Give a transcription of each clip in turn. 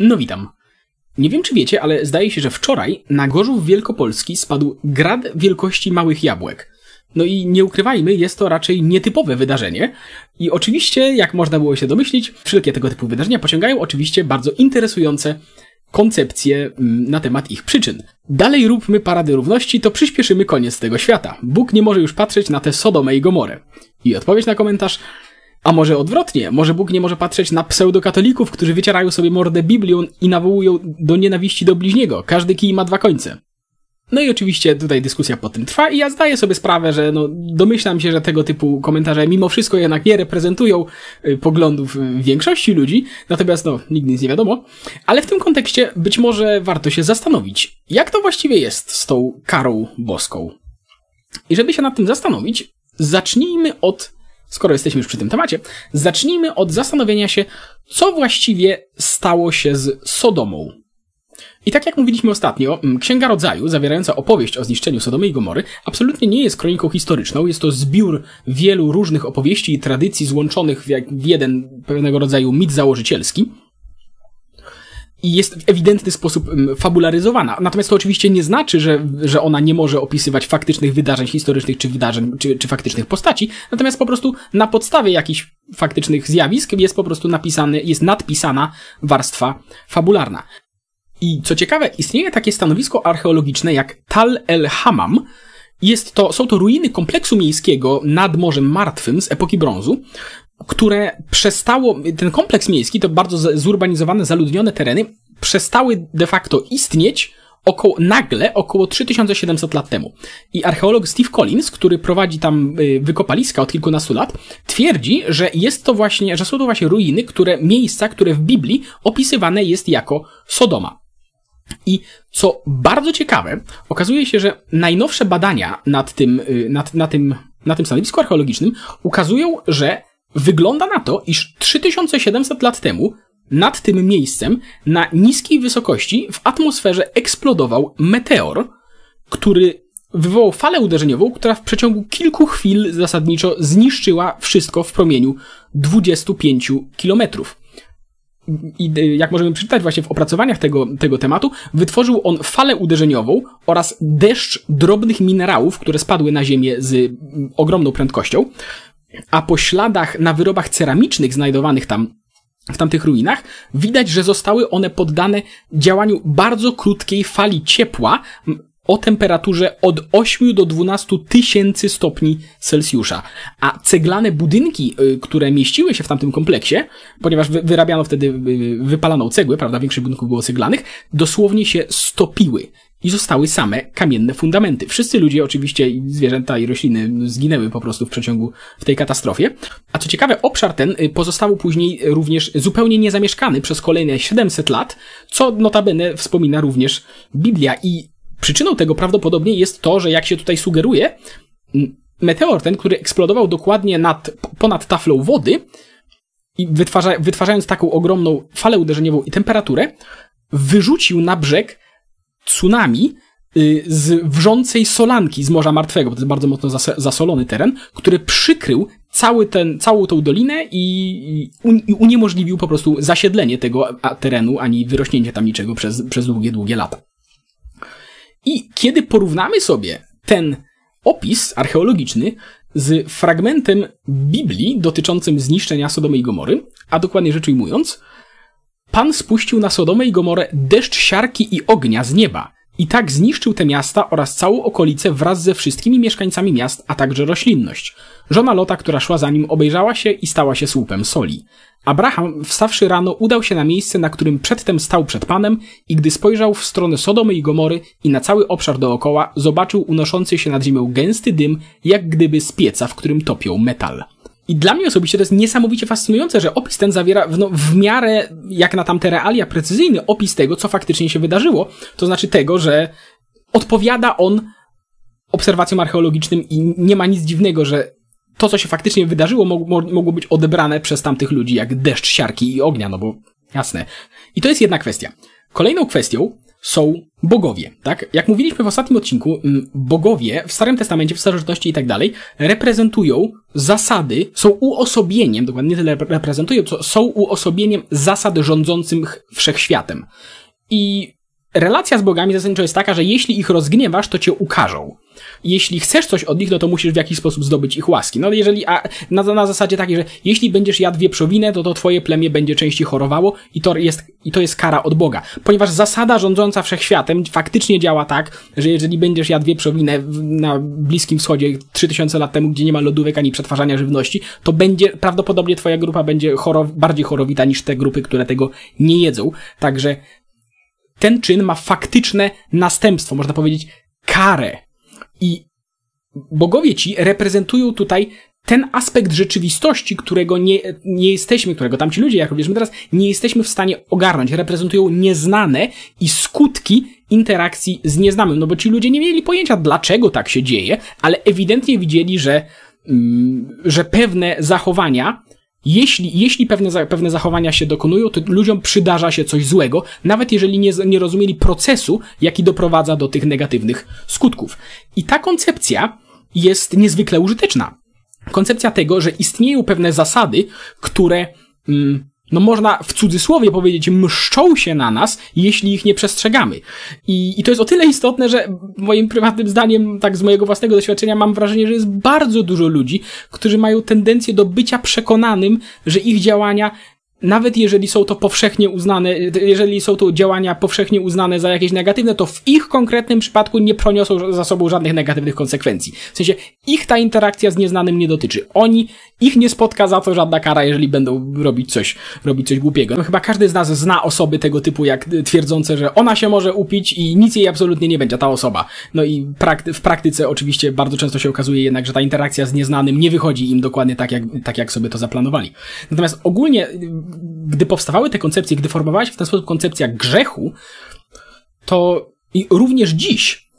No witam. Nie wiem czy wiecie, ale zdaje się, że wczoraj na Gorzów Wielkopolski spadł grad wielkości małych jabłek. No i nie ukrywajmy, jest to raczej nietypowe wydarzenie. I oczywiście, jak można było się domyślić, wszelkie tego typu wydarzenia pociągają oczywiście bardzo interesujące koncepcje mm, na temat ich przyczyn. Dalej róbmy parady równości, to przyspieszymy koniec tego świata. Bóg nie może już patrzeć na tę Sodomę i Gomorę. I odpowiedź na komentarz a może odwrotnie, może Bóg nie może patrzeć na pseudokatolików, którzy wycierają sobie mordę Biblią i nawołują do nienawiści do bliźniego. Każdy kij ma dwa końce. No i oczywiście tutaj dyskusja po tym trwa i ja zdaję sobie sprawę, że no, domyślam się, że tego typu komentarze mimo wszystko jednak nie reprezentują y, poglądów y, większości ludzi, natomiast no, nigdy nic nie wiadomo. Ale w tym kontekście być może warto się zastanowić, jak to właściwie jest z tą karą boską. I żeby się nad tym zastanowić, zacznijmy od skoro jesteśmy już przy tym temacie, zacznijmy od zastanowienia się, co właściwie stało się z Sodomą. I tak jak mówiliśmy ostatnio, Księga Rodzaju, zawierająca opowieść o zniszczeniu Sodomy i Gomory, absolutnie nie jest kroniką historyczną, jest to zbiór wielu różnych opowieści i tradycji złączonych w jeden pewnego rodzaju mit założycielski jest w ewidentny sposób fabularyzowana. Natomiast to oczywiście nie znaczy, że, że ona nie może opisywać faktycznych wydarzeń historycznych czy wydarzeń, czy, czy faktycznych postaci, natomiast po prostu na podstawie jakichś faktycznych zjawisk jest po prostu napisany, jest nadpisana warstwa fabularna. I co ciekawe, istnieje takie stanowisko archeologiczne jak Tal el-Hamam, jest to, są to ruiny kompleksu miejskiego nad Morzem Martwym z epoki brązu, które przestało, ten kompleks miejski, to bardzo zurbanizowane, zaludnione tereny, przestały de facto istnieć około, nagle około 3700 lat temu. I archeolog Steve Collins, który prowadzi tam y, wykopaliska od kilkunastu lat, twierdzi, że jest to właśnie, że są to właśnie ruiny, które, miejsca, które w Biblii opisywane jest jako Sodoma. I co bardzo ciekawe, okazuje się, że najnowsze badania nad tym, y, nad, nad tym, na tym stanowisku archeologicznym ukazują, że Wygląda na to, iż 3700 lat temu nad tym miejscem na niskiej wysokości w atmosferze eksplodował meteor, który wywołał falę uderzeniową, która w przeciągu kilku chwil zasadniczo zniszczyła wszystko w promieniu 25 kilometrów. I y, jak możemy przeczytać właśnie w opracowaniach tego, tego tematu, wytworzył on falę uderzeniową oraz deszcz drobnych minerałów, które spadły na ziemię z mm, ogromną prędkością, a po śladach na wyrobach ceramicznych znajdowanych tam w tamtych ruinach, widać, że zostały one poddane działaniu bardzo krótkiej fali ciepła o temperaturze od 8 do 12 tysięcy stopni Celsjusza. A ceglane budynki, y, które mieściły się w tamtym kompleksie, ponieważ wyrabiano wtedy y, wypalaną cegłę, prawda, większość budynków było ceglanych, dosłownie się stopiły i zostały same kamienne fundamenty. Wszyscy ludzie, oczywiście i zwierzęta i rośliny zginęły po prostu w przeciągu w tej katastrofie. A co ciekawe, obszar ten y, pozostał później również zupełnie niezamieszkany przez kolejne 700 lat, co notabene wspomina również Biblia i przyczyną tego prawdopodobnie jest to, że jak się tutaj sugeruje, meteor ten, który eksplodował dokładnie nad, ponad taflą wody i wytwarza, wytwarzając taką ogromną falę uderzeniową i temperaturę, wyrzucił na brzeg tsunami y, z wrzącej solanki z Morza Martwego, bo to jest bardzo mocno zasolony teren, który przykrył cały ten, całą tą dolinę i, i uniemożliwił po prostu zasiedlenie tego terenu, ani wyrośnięcie tam niczego przez, przez długie, długie lata. I kiedy porównamy sobie ten opis archeologiczny z fragmentem Biblii dotyczącym zniszczenia Sodomy i Gomory, a dokładnie rzecz ujmując, Pan spuścił na Sodomę i Gomorę deszcz siarki i ognia z nieba i tak zniszczył te miasta oraz całą okolicę wraz ze wszystkimi mieszkańcami miast, a także roślinność. Żona Lota, która szła za nim, obejrzała się i stała się słupem soli. Abraham, wstawszy rano, udał się na miejsce, na którym przedtem stał przed Panem i gdy spojrzał w stronę Sodomy i Gomory i na cały obszar dookoła, zobaczył unoszący się nad ziemią gęsty dym, jak gdyby z pieca, w którym topią metal. I dla mnie osobiście to jest niesamowicie fascynujące, że opis ten zawiera w, no, w miarę, jak na tamte realia, precyzyjny opis tego, co faktycznie się wydarzyło. To znaczy tego, że odpowiada on obserwacjom archeologicznym i nie ma nic dziwnego, że to, co się faktycznie wydarzyło, mogło być odebrane przez tamtych ludzi jak deszcz siarki i ognia, no bo jasne. I to jest jedna kwestia. Kolejną kwestią są bogowie, tak? Jak mówiliśmy w ostatnim odcinku, bogowie w Starym Testamencie, w Starożytności i tak dalej, reprezentują zasady, są uosobieniem, dokładnie tyle reprezentują, co są uosobieniem zasad rządzącym wszechświatem. I relacja z bogami zasadniczo jest taka, że jeśli ich rozgniewasz, to cię ukażą. Jeśli chcesz coś od nich, no to musisz w jakiś sposób zdobyć ich łaski. No jeżeli, a na, na zasadzie takiej, że jeśli będziesz jadł wieprzowinę, to to twoje plemię będzie częściej chorowało i to jest, i to jest kara od Boga. Ponieważ zasada rządząca wszechświatem faktycznie działa tak, że jeżeli będziesz jadł wieprzowinę na Bliskim Wschodzie 3000 lat temu, gdzie nie ma lodówek ani przetwarzania żywności, to będzie, prawdopodobnie twoja grupa będzie chorow, bardziej chorowita niż te grupy, które tego nie jedzą. Także ten czyn ma faktyczne następstwo, można powiedzieć karę. I bogowie ci reprezentują tutaj ten aspekt rzeczywistości, którego nie, nie jesteśmy, którego tamci ludzie, jak również my teraz, nie jesteśmy w stanie ogarnąć. Reprezentują nieznane i skutki interakcji z nieznanym. No bo ci ludzie nie mieli pojęcia, dlaczego tak się dzieje, ale ewidentnie widzieli, że, mm, że pewne zachowania jeśli, jeśli pewne, pewne zachowania się dokonują, to ludziom przydarza się coś złego, nawet jeżeli nie, nie rozumieli procesu, jaki doprowadza do tych negatywnych skutków. I ta koncepcja jest niezwykle użyteczna. Koncepcja tego, że istnieją pewne zasady, które mm, no można w cudzysłowie powiedzieć, mszczą się na nas, jeśli ich nie przestrzegamy. I, I to jest o tyle istotne, że moim prywatnym zdaniem, tak z mojego własnego doświadczenia, mam wrażenie, że jest bardzo dużo ludzi, którzy mają tendencję do bycia przekonanym, że ich działania nawet jeżeli są to powszechnie uznane, jeżeli są to działania powszechnie uznane za jakieś negatywne, to w ich konkretnym przypadku nie proniosą za sobą żadnych negatywnych konsekwencji. W sensie, ich ta interakcja z nieznanym nie dotyczy. Oni, ich nie spotka za to żadna kara, jeżeli będą robić coś, robić coś głupiego. No chyba każdy z nas zna osoby tego typu, jak twierdzące, że ona się może upić i nic jej absolutnie nie będzie, ta osoba. No i prakty w praktyce oczywiście bardzo często się okazuje jednak, że ta interakcja z nieznanym nie wychodzi im dokładnie tak, jak, tak jak sobie to zaplanowali. Natomiast ogólnie gdy powstawały te koncepcje, gdy formowała się w ten sposób koncepcja grzechu, to również dziś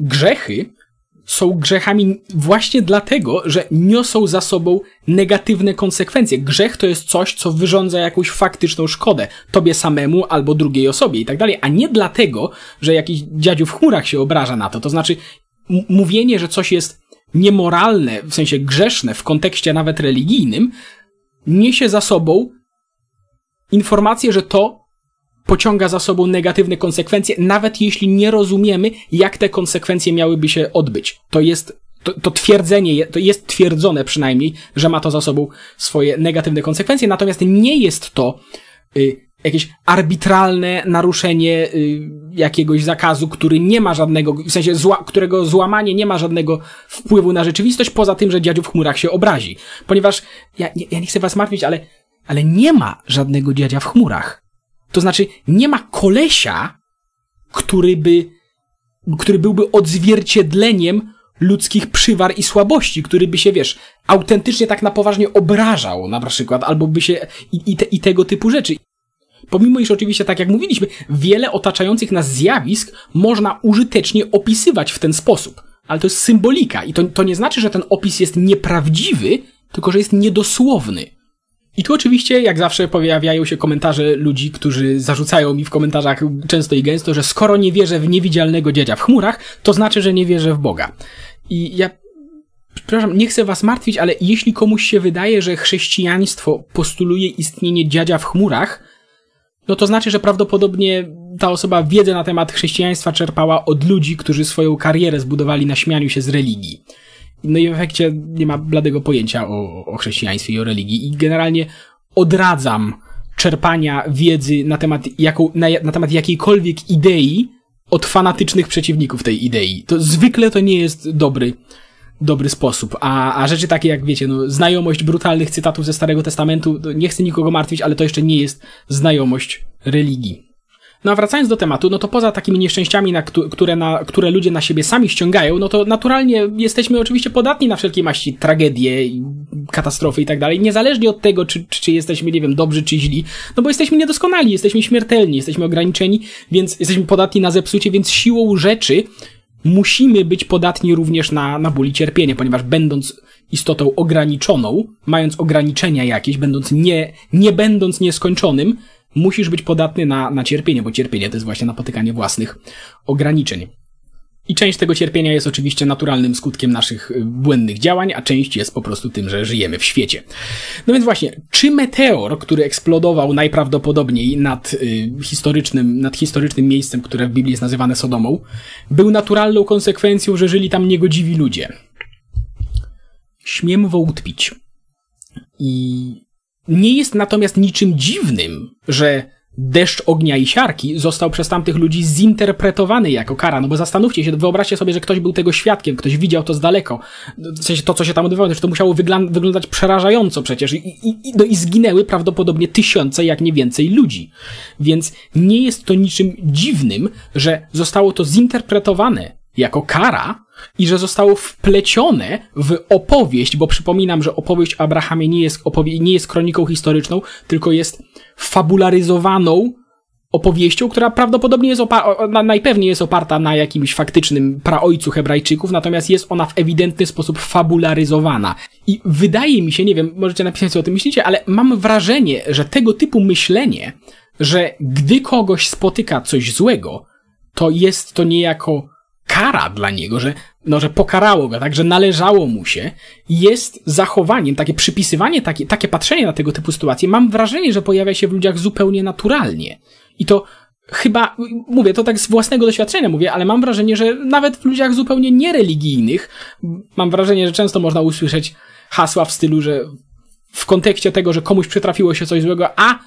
grzechy są grzechami właśnie dlatego, że niosą za sobą negatywne konsekwencje. Grzech to jest coś, co wyrządza jakąś faktyczną szkodę tobie samemu albo drugiej osobie i tak dalej, a nie dlatego, że jakiś dziadziu w chmurach się obraża na to. To znaczy, mówienie, że coś jest niemoralne, w sensie grzeszne w kontekście nawet religijnym, niesie za sobą informację, że to pociąga za sobą negatywne konsekwencje, nawet jeśli nie rozumiemy, jak te konsekwencje miałyby się odbyć. To jest to, to twierdzenie, to jest twierdzone przynajmniej, że ma to za sobą swoje negatywne konsekwencje, natomiast nie jest to y, jakieś arbitralne naruszenie y, jakiegoś zakazu, który nie ma żadnego, w sensie zła, którego złamanie nie ma żadnego wpływu na rzeczywistość, poza tym, że dziadziu w chmurach się obrazi. Ponieważ ja, ja nie chcę was martwić, ale ale nie ma żadnego dziadzia w chmurach. To znaczy, nie ma kolesia, który by, który byłby odzwierciedleniem ludzkich przywar i słabości, który by się, wiesz, autentycznie tak na poważnie obrażał, na przykład, albo by się, i, i, te, i tego typu rzeczy. Pomimo iż oczywiście, tak jak mówiliśmy, wiele otaczających nas zjawisk można użytecznie opisywać w ten sposób. Ale to jest symbolika i to, to nie znaczy, że ten opis jest nieprawdziwy, tylko że jest niedosłowny. I tu oczywiście, jak zawsze, pojawiają się komentarze ludzi, którzy zarzucają mi w komentarzach często i gęsto, że skoro nie wierzę w niewidzialnego dziadzia w chmurach, to znaczy, że nie wierzę w Boga. I ja, przepraszam, nie chcę was martwić, ale jeśli komuś się wydaje, że chrześcijaństwo postuluje istnienie dziadzia w chmurach, no to znaczy, że prawdopodobnie ta osoba wiedzę na temat chrześcijaństwa czerpała od ludzi, którzy swoją karierę zbudowali na śmianiu się z religii. No i w efekcie nie ma bladego pojęcia o, o chrześcijaństwie i o religii. I generalnie odradzam czerpania wiedzy na temat, jaką, na, na temat jakiejkolwiek idei od fanatycznych przeciwników tej idei. To zwykle to nie jest dobry, dobry sposób. A, a rzeczy takie jak, wiecie, no, znajomość brutalnych cytatów ze Starego Testamentu, nie chcę nikogo martwić, ale to jeszcze nie jest znajomość religii. No a wracając do tematu, no to poza takimi nieszczęściami, na, które, na, które ludzie na siebie sami ściągają, no to naturalnie jesteśmy oczywiście podatni na wszelkie maści. Tragedie, katastrofy i tak dalej, niezależnie od tego, czy, czy, jesteśmy, nie wiem, dobrzy czy źli, no bo jesteśmy niedoskonali, jesteśmy śmiertelni, jesteśmy ograniczeni, więc jesteśmy podatni na zepsucie, więc siłą rzeczy musimy być podatni również na, na ból i cierpienie, ponieważ będąc istotą ograniczoną, mając ograniczenia jakieś, będąc nie, nie będąc nieskończonym, musisz być podatny na, na cierpienie, bo cierpienie to jest właśnie napotykanie własnych ograniczeń. I część tego cierpienia jest oczywiście naturalnym skutkiem naszych y, błędnych działań, a część jest po prostu tym, że żyjemy w świecie. No więc właśnie, czy meteor, który eksplodował najprawdopodobniej nad y, historycznym, nad historycznym miejscem, które w Biblii jest nazywane Sodomą, był naturalną konsekwencją, że żyli tam niegodziwi ludzie? Śmiem wątpić. I nie jest natomiast niczym dziwnym, że deszcz ognia i siarki został przez tamtych ludzi zinterpretowany jako kara. No bo zastanówcie się, wyobraźcie sobie, że ktoś był tego świadkiem, ktoś widział to z daleko. W sensie to, co się tam odbywało, to musiało wyglądać przerażająco przecież. I, i, no i zginęły prawdopodobnie tysiące, jak nie więcej ludzi. Więc nie jest to niczym dziwnym, że zostało to zinterpretowane jako kara i że zostało wplecione w opowieść, bo przypominam, że opowieść o Abrahamie nie jest, opowie- nie jest kroniką historyczną, tylko jest fabularyzowaną opowieścią, która prawdopodobnie jest oparta, najpewniej jest oparta na jakimś faktycznym praojcu Hebrajczyków, natomiast jest ona w ewidentny sposób fabularyzowana. I wydaje mi się, nie wiem, możecie napisać co o tym myślicie, ale mam wrażenie, że tego typu myślenie, że gdy kogoś spotyka coś złego, to jest to niejako kara dla niego, że, no, że pokarało go, tak, że należało mu się, jest zachowaniem, takie przypisywanie, takie, takie patrzenie na tego typu sytuacje, mam wrażenie, że pojawia się w ludziach zupełnie naturalnie. I to chyba, mówię, to tak z własnego doświadczenia mówię, ale mam wrażenie, że nawet w ludziach zupełnie niereligijnych, mam wrażenie, że często można usłyszeć hasła w stylu, że w kontekście tego, że komuś przytrafiło się coś złego, a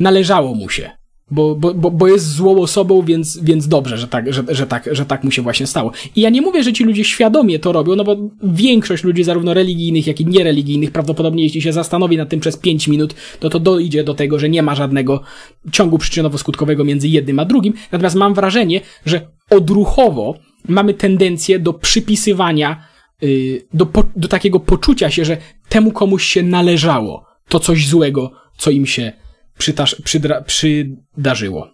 należało mu się bo, bo, bo, bo jest złą osobą, więc, więc dobrze, że tak, że, że, tak, że tak mu się właśnie stało. I ja nie mówię, że ci ludzie świadomie to robią, no bo większość ludzi, zarówno religijnych, jak i niereligijnych, prawdopodobnie jeśli się zastanowi nad tym przez pięć minut, to to dojdzie do tego, że nie ma żadnego ciągu przyczynowo-skutkowego między jednym a drugim. Natomiast mam wrażenie, że odruchowo mamy tendencję do przypisywania, yy, do, po, do takiego poczucia się, że temu komuś się należało to coś złego, co im się przydra, przydarzyło.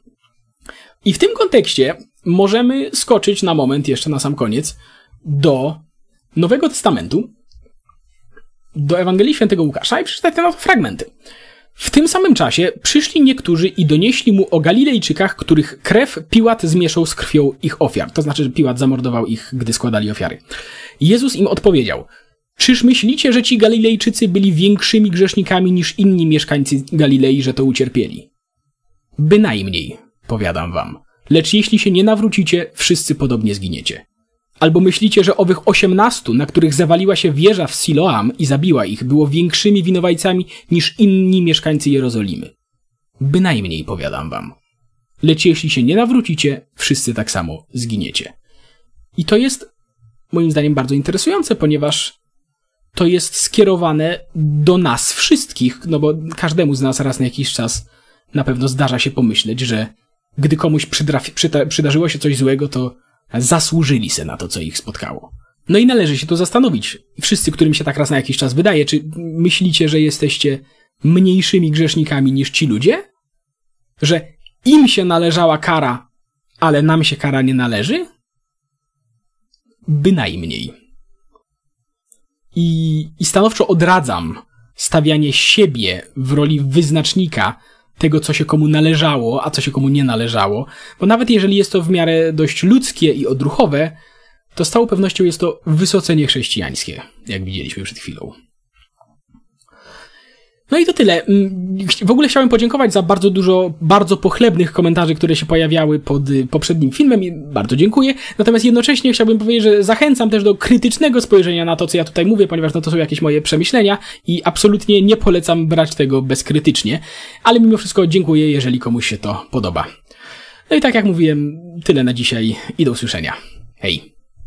I w tym kontekście możemy skoczyć na moment, jeszcze na sam koniec, do Nowego Testamentu, do Ewangelii Świętego Łukasza i przeczytać te fragmenty. W tym samym czasie przyszli niektórzy i donieśli mu o Galilejczykach, których krew Piłat zmieszał z krwią ich ofiar. To znaczy, że Piłat zamordował ich, gdy składali ofiary. Jezus im odpowiedział – Czyż myślicie, że ci Galilejczycy byli większymi grzesznikami niż inni mieszkańcy Galilei, że to ucierpieli? Bynajmniej, powiadam wam. Lecz jeśli się nie nawrócicie, wszyscy podobnie zginiecie. Albo myślicie, że owych osiemnastu, na których zawaliła się wieża w Siloam i zabiła ich, było większymi winowajcami niż inni mieszkańcy Jerozolimy? Bynajmniej, powiadam wam. Lecz jeśli się nie nawrócicie, wszyscy tak samo zginiecie. I to jest moim zdaniem bardzo interesujące, ponieważ to jest skierowane do nas wszystkich, no bo każdemu z nas raz na jakiś czas na pewno zdarza się pomyśleć, że gdy komuś przyda przydarzyło się coś złego, to zasłużyli se na to, co ich spotkało. No i należy się to zastanowić. Wszyscy, którym się tak raz na jakiś czas wydaje, czy myślicie, że jesteście mniejszymi grzesznikami niż ci ludzie? Że im się należała kara, ale nam się kara nie należy? Bynajmniej i, i stanowczo odradzam stawianie siebie w roli wyznacznika tego, co się komu należało, a co się komu nie należało, bo nawet jeżeli jest to w miarę dość ludzkie i odruchowe, to z całą pewnością jest to wysoce niechrześcijańskie, jak widzieliśmy przed chwilą. No i to tyle. Mm, w ogóle chciałem podziękować za bardzo dużo, bardzo pochlebnych komentarzy, które się pojawiały pod y, poprzednim filmem i bardzo dziękuję. Natomiast jednocześnie chciałbym powiedzieć, że zachęcam też do krytycznego spojrzenia na to, co ja tutaj mówię, ponieważ no to są jakieś moje przemyślenia i absolutnie nie polecam brać tego bezkrytycznie. Ale mimo wszystko dziękuję, jeżeli komuś się to podoba. No i tak jak mówiłem, tyle na dzisiaj i do usłyszenia. Hej!